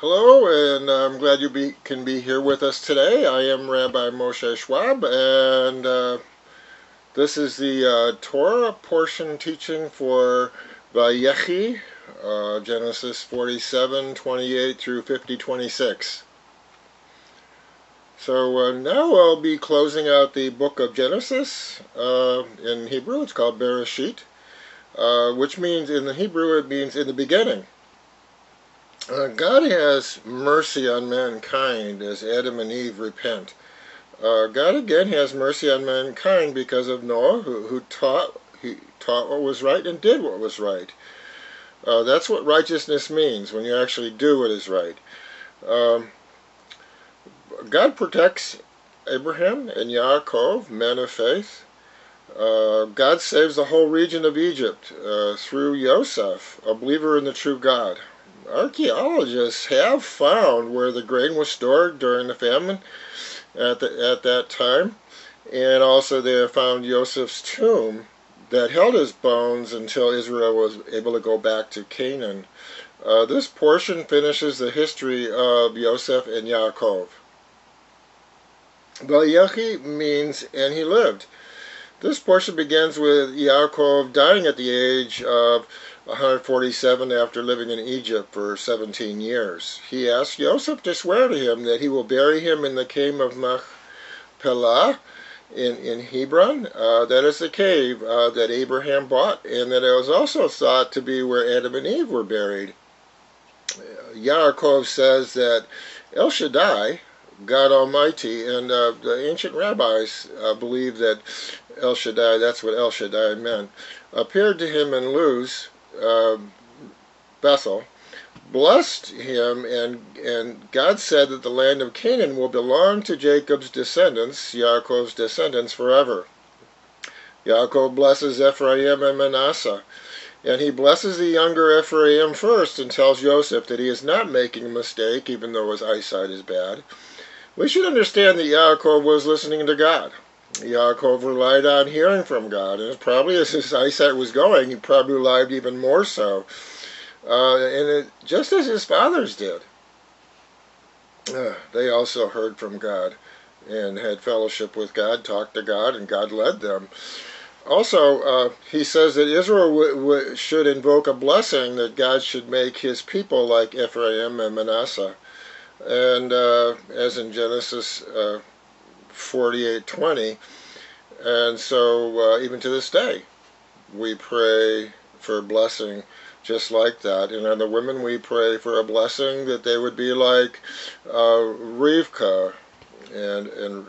Hello, and I'm glad you be, can be here with us today. I am Rabbi Moshe Schwab, and uh, this is the uh, Torah portion teaching for Vayechi, uh, Genesis 47, 28 through 50, 26. So uh, now I'll be closing out the book of Genesis. Uh, in Hebrew, it's called Bereshit, uh, which means in the Hebrew it means in the beginning. Uh, God has mercy on mankind as Adam and Eve repent. Uh, God again has mercy on mankind because of Noah, who, who taught he taught what was right and did what was right. Uh, that's what righteousness means when you actually do what is right. Um, God protects Abraham and Yaakov, men of faith. Uh, God saves the whole region of Egypt uh, through Yosef, a believer in the true God archaeologists have found where the grain was stored during the famine at, the, at that time. And also they have found Joseph's tomb that held his bones until Israel was able to go back to Canaan. Uh, this portion finishes the history of Joseph and Yaakov. Vayechi means, and he lived. This portion begins with Yaakov dying at the age of 147 after living in Egypt for 17 years. He asked Joseph to swear to him that he will bury him in the cave of Machpelah in, in Hebron. Uh, that is the cave uh, that Abraham bought, and that it was also thought to be where Adam and Eve were buried. Yaakov says that El Shaddai, God Almighty, and uh, the ancient rabbis uh, believe that El Shaddai, that's what El Shaddai meant, appeared to him in Luz, uh, Bethel, blessed him, and, and God said that the land of Canaan will belong to Jacob's descendants, Yaakov's descendants, forever. Yaakov blesses Ephraim and Manasseh, and he blesses the younger Ephraim first and tells Joseph that he is not making a mistake, even though his eyesight is bad. We should understand that Yaakov was listening to God. Yaakov relied on hearing from God, and probably as his eyesight was going, he probably relied even more so, uh, and it, just as his fathers did. Uh, they also heard from God and had fellowship with God, talked to God, and God led them. Also, uh, he says that Israel should invoke a blessing that God should make his people like Ephraim and Manasseh. And uh, as in Genesis uh, 48:20, and so uh, even to this day, we pray for a blessing just like that. And on the women, we pray for a blessing that they would be like uh, Rivka and and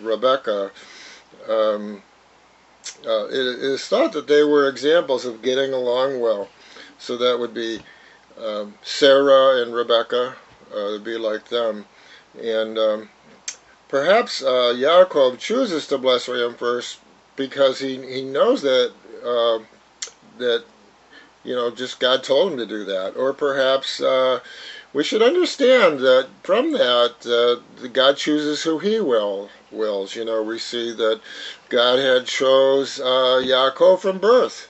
Rebecca. Um, uh, it is thought that they were examples of getting along well. So that would be um, Sarah and Rebecca, uh, would be like them. And um, Perhaps uh, Yaakov chooses to bless him first because he he knows that uh, that you know just God told him to do that, or perhaps uh, we should understand that from that uh, God chooses who He will wills. You know, we see that God had chose uh, Yaakov from birth,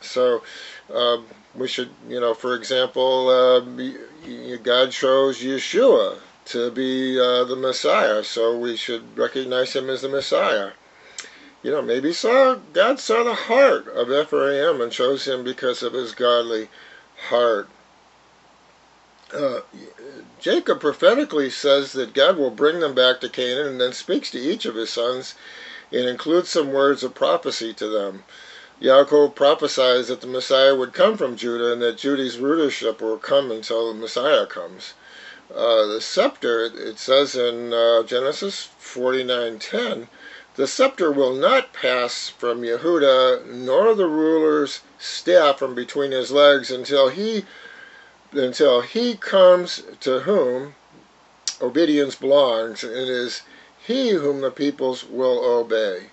so. Um, we should, you know, for example, uh, God chose Yeshua to be uh, the Messiah, so we should recognize him as the Messiah. You know, maybe saw God saw the heart of Ephraim and chose him because of his godly heart. Uh, Jacob prophetically says that God will bring them back to Canaan and then speaks to each of his sons and includes some words of prophecy to them. Yaakov prophesies that the Messiah would come from Judah and that Judah's rulership will come until the Messiah comes. Uh, the scepter, it says in uh, Genesis 49:10, the scepter will not pass from Yehuda, nor the ruler's staff from between his legs until he until he comes to whom obedience belongs, and it is he whom the peoples will obey.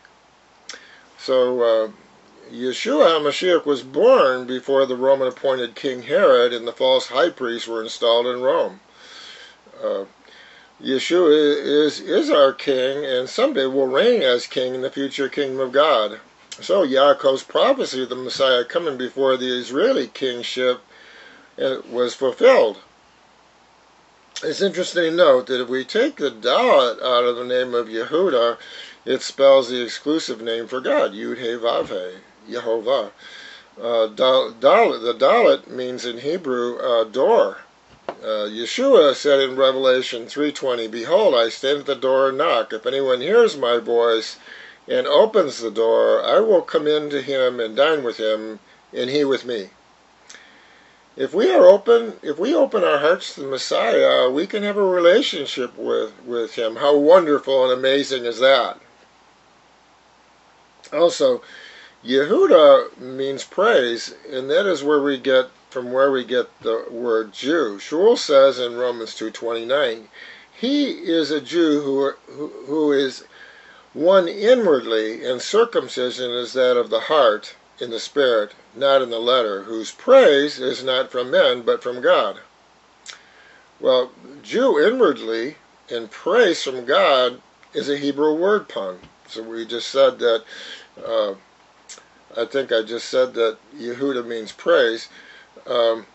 So uh, Yeshua HaMashiach was born before the Roman appointed King Herod and the false high priests were installed in Rome uh, Yeshua is is our king, and someday will reign as king in the future kingdom of God. So Yaakov's prophecy of the Messiah coming before the Israeli kingship uh, was fulfilled. It's interesting to note that if we take the Dalet out of the name of Yehuda, it spells the exclusive name for God, Yud He Vav He, Yehovah. Uh, the Dalet means in Hebrew uh, door. Uh, Yeshua said in Revelation 3:20, "Behold, I stand at the door and knock. If anyone hears my voice and opens the door, I will come in to him and dine with him, and he with me." if we are open, if we open our hearts to the Messiah, we can have a relationship with, with Him. How wonderful and amazing is that? Also, Yehuda means praise, and that is where we get from where we get the word Jew. Shaul says in Romans 2:29, he is a Jew who, who, who is one inwardly, and circumcision is that of the heart in the spirit, not in the letter, whose praise is not from men, but from God. Well, Jew inwardly and praise from God is a Hebrew word pun. So we just said that, uh, I think I just said that Yehuda means praise. Um,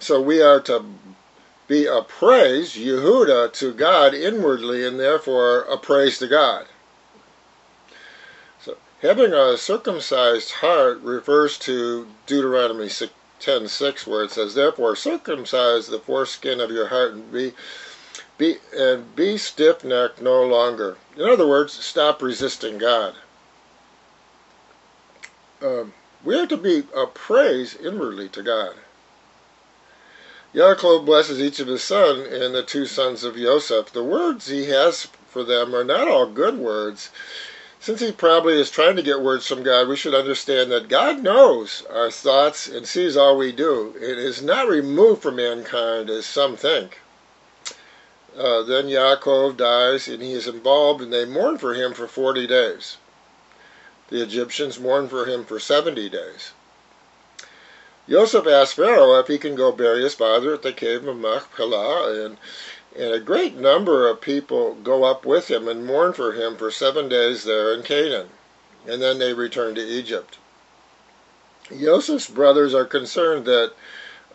so we are to be a praise, Yehuda, to God inwardly, and therefore a praise to God. So having a circumcised heart refers to Deuteronomy 10:6, where it says, "Therefore circumcise the foreskin of your heart and be be and be stiff-necked no longer." In other words, stop resisting God. Um, we are to be a praise inwardly to God. Yaakov blesses each of his sons and the two sons of Joseph. The words he has for them are not all good words. Since he probably is trying to get words from God, we should understand that God knows our thoughts and sees all we do. It is not removed from mankind as some think. Uh, then Yaakov dies and he is involved and they mourn for him for 40 days. The Egyptians mourn for him for 70 days. Joseph asks Pharaoh if he can go bury his father at the cave of Machpelah and and a great number of people go up with him and mourn for him for seven days there in Canaan. And then they return to Egypt. Joseph's brothers are concerned that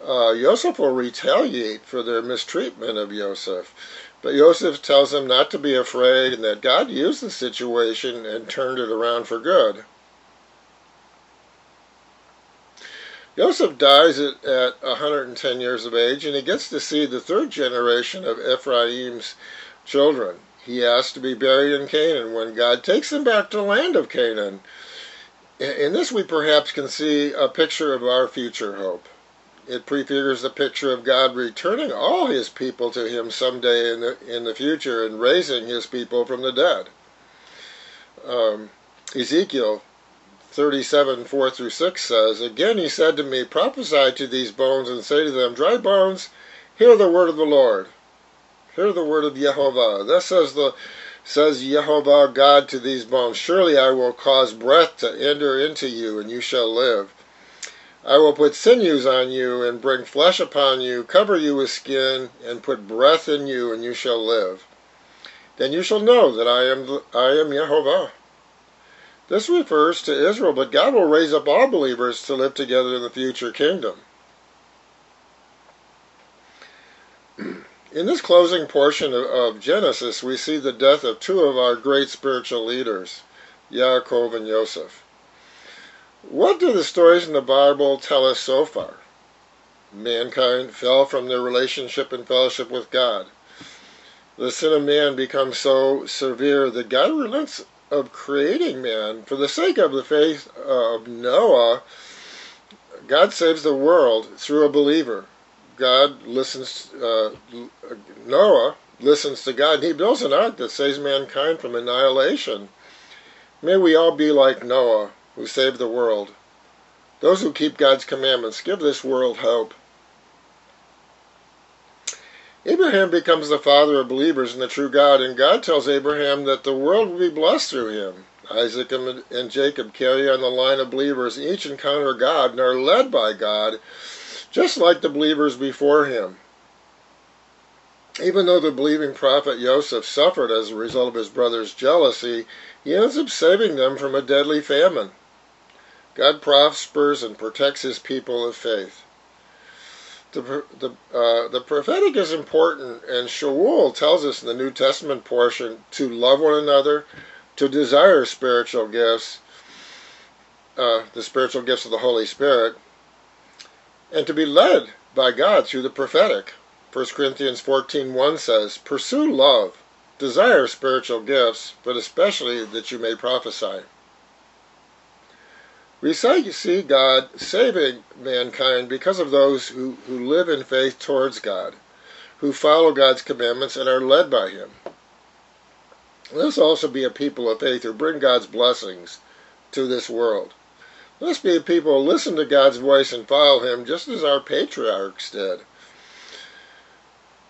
uh, Joseph will retaliate for their mistreatment of Joseph. But Joseph tells him not to be afraid and that God used the situation and turned it around for good. Joseph dies at, at 110 years of age, and he gets to see the third generation of Ephraim's children. He asks to be buried in Canaan when God takes him back to the land of Canaan. In this, we perhaps can see a picture of our future hope. It prefigures the picture of God returning all his people to him someday in the, in the future and raising his people from the dead. Um, Ezekiel 37, 4 through 6 says, Again he said to me, Prophesy to these bones, and say to them, Dry bones, hear the word of the Lord. Hear the word of Jehovah. Thus says the says Jehovah God to these bones, Surely I will cause breath to enter into you, and you shall live. I will put sinews on you, and bring flesh upon you, cover you with skin, and put breath in you, and you shall live. Then you shall know that I am I am Jehovah. This refers to Israel, but God will raise up all believers to live together in the future kingdom. In this closing portion of, Genesis, we see the death of two of our great spiritual leaders, Yaakov and Joseph. What do the stories in the Bible tell us so far? Mankind fell from their relationship and fellowship with God. The sin of man becomes so severe that God relents of creating man, for the sake of the faith of Noah, God saves the world through a believer. God listens, uh, Noah listens to God, and he builds an ark that saves mankind from annihilation. May we all be like Noah, who save the world. Those who keep God's commandments give this world hope. Abraham becomes the father of believers in the true God, and God tells Abraham that the world will be blessed through him. Isaac and Jacob carry on the line of believers, each encounter God and are led by God, just like the believers before him. Even though the believing prophet Joseph suffered as a result of his brother's jealousy, he ends up saving them from a deadly famine. God prospers and protects his people of faith. the the uh, the prophetic is important, and Shaul tells us in the New Testament portion to love one another, to desire spiritual gifts, uh, the spiritual gifts of the Holy Spirit, and to be led by God through the prophetic. 1 Corinthians 14:1 says, "Pursue love, desire spiritual gifts, but especially that you may prophesy." We say, see God saving mankind because of those who, who live in faith towards God, who follow God's commandments and are led by Him. Let's also be a people of faith who bring God's blessings to this world. Let's be a people who listen to God's voice and follow Him just as our patriarchs did.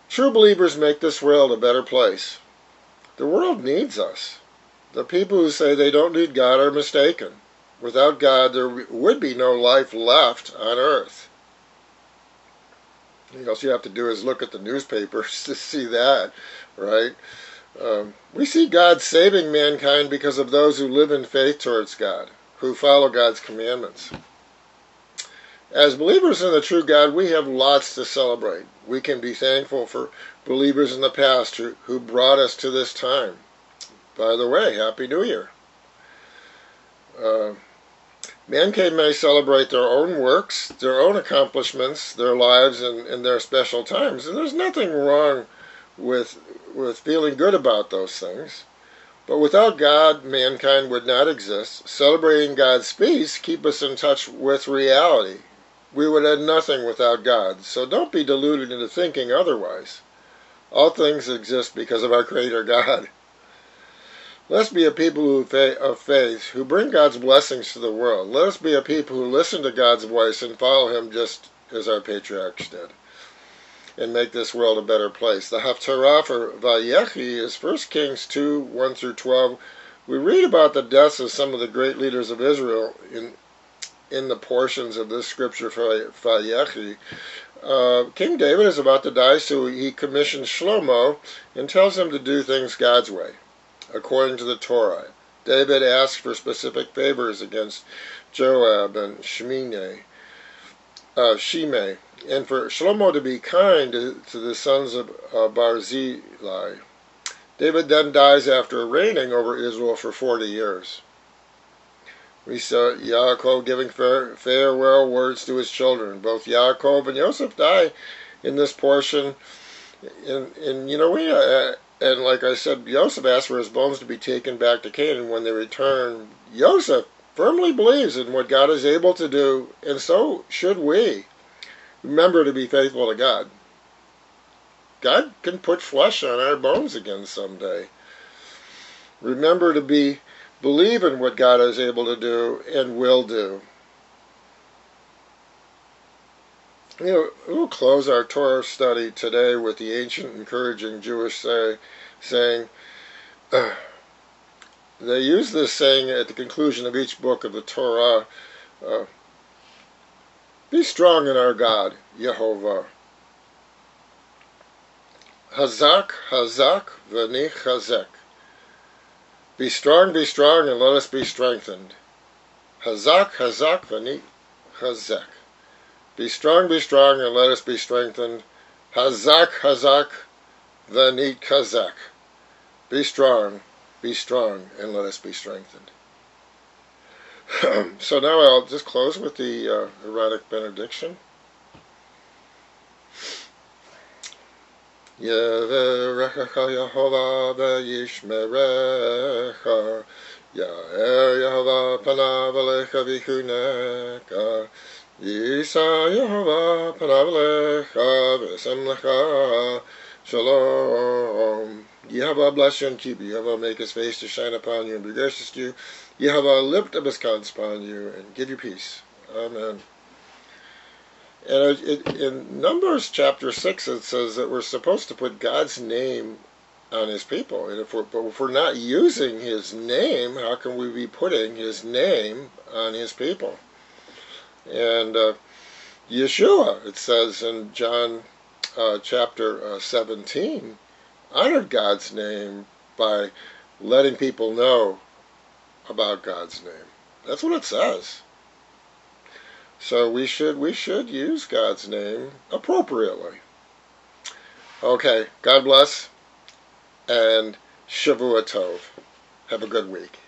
True believers make this world a better place. The world needs us. The people who say they don't need God are mistaken. Without God, there would be no life left on earth. All you have to do is look at the newspapers to see that, right? Um, we see God saving mankind because of those who live in faith towards God, who follow God's commandments. As believers in the true God, we have lots to celebrate. We can be thankful for believers in the past who, who brought us to this time. By the way, Happy New Year. Uh, Mankind may celebrate their own works, their own accomplishments, their lives, and, and their special times. And there's nothing wrong with, with feeling good about those things. But without God, mankind would not exist. Celebrating God's peace keep us in touch with reality. We would have nothing without God. So don't be deluded into thinking otherwise. All things exist because of our Creator God. Let's be a people of faith who bring God's blessings to the world. Let us be a people who listen to God's voice and follow Him just as our patriarchs did and make this world a better place. The Haftarah for Vayechi is 1 Kings 2 1 through 12. We read about the deaths of some of the great leaders of Israel in in the portions of this scripture for Vayechi. Uh, King David is about to die, so he commissions Shlomo and tells him to do things God's way according to the Torah. David asked for specific favors against Joab and Shimei, uh, Shimei, and for Shlomo to be kind to, to the sons of uh, Barzillai. David then dies after reigning over Israel for 40 years. We saw Yaakov giving farewell words to his children. Both Yaakov and Joseph die in this portion. And, and you know, we uh, and like I said, Joseph asked for his bones to be taken back to Canaan when they return. Joseph firmly believes in what God is able to do, and so should we. Remember to be faithful to God. God can put flesh on our bones again someday. Remember to be believe in what God is able to do and will do. We'll close our Torah study today with the ancient encouraging Jewish say, saying, uh, they use this saying at the conclusion of each book of the Torah, uh, be strong in our God, Yehovah. Hazak, Hazak, Vani Chazek. Be strong, be strong, and let us be strengthened. Hazak, Hazak, Vani Chazek. Be strong, be strong, and let us be strengthened. Hazak, Hazak, Vanit Kazak. Be strong, be strong, and let us be strengthened. so now I'll just close with the uh, Aaronic benediction. Yeverecha Yehovah v'yishmerecha Ya'er Yehovah panav alecha Yisa Yehovah Panavlecha V'Semlecha Shalom. Yehovah bless you and keep you. Yehovah make his face to shine upon you and be gracious to you. Yehovah lift up his countenance upon you and give you peace. Amen. And it, in Numbers chapter 6, it says that we're supposed to put God's name on his people. And if we're, but if we're not using his name, how can we be putting his name on his people? And uh, Yeshua, it says in John uh, chapter uh, 17, honored God's name by letting people know about God's name. That's what it says. So we should we should use God's name appropriately. Okay, God bless and Shavua Tov. Have a good week.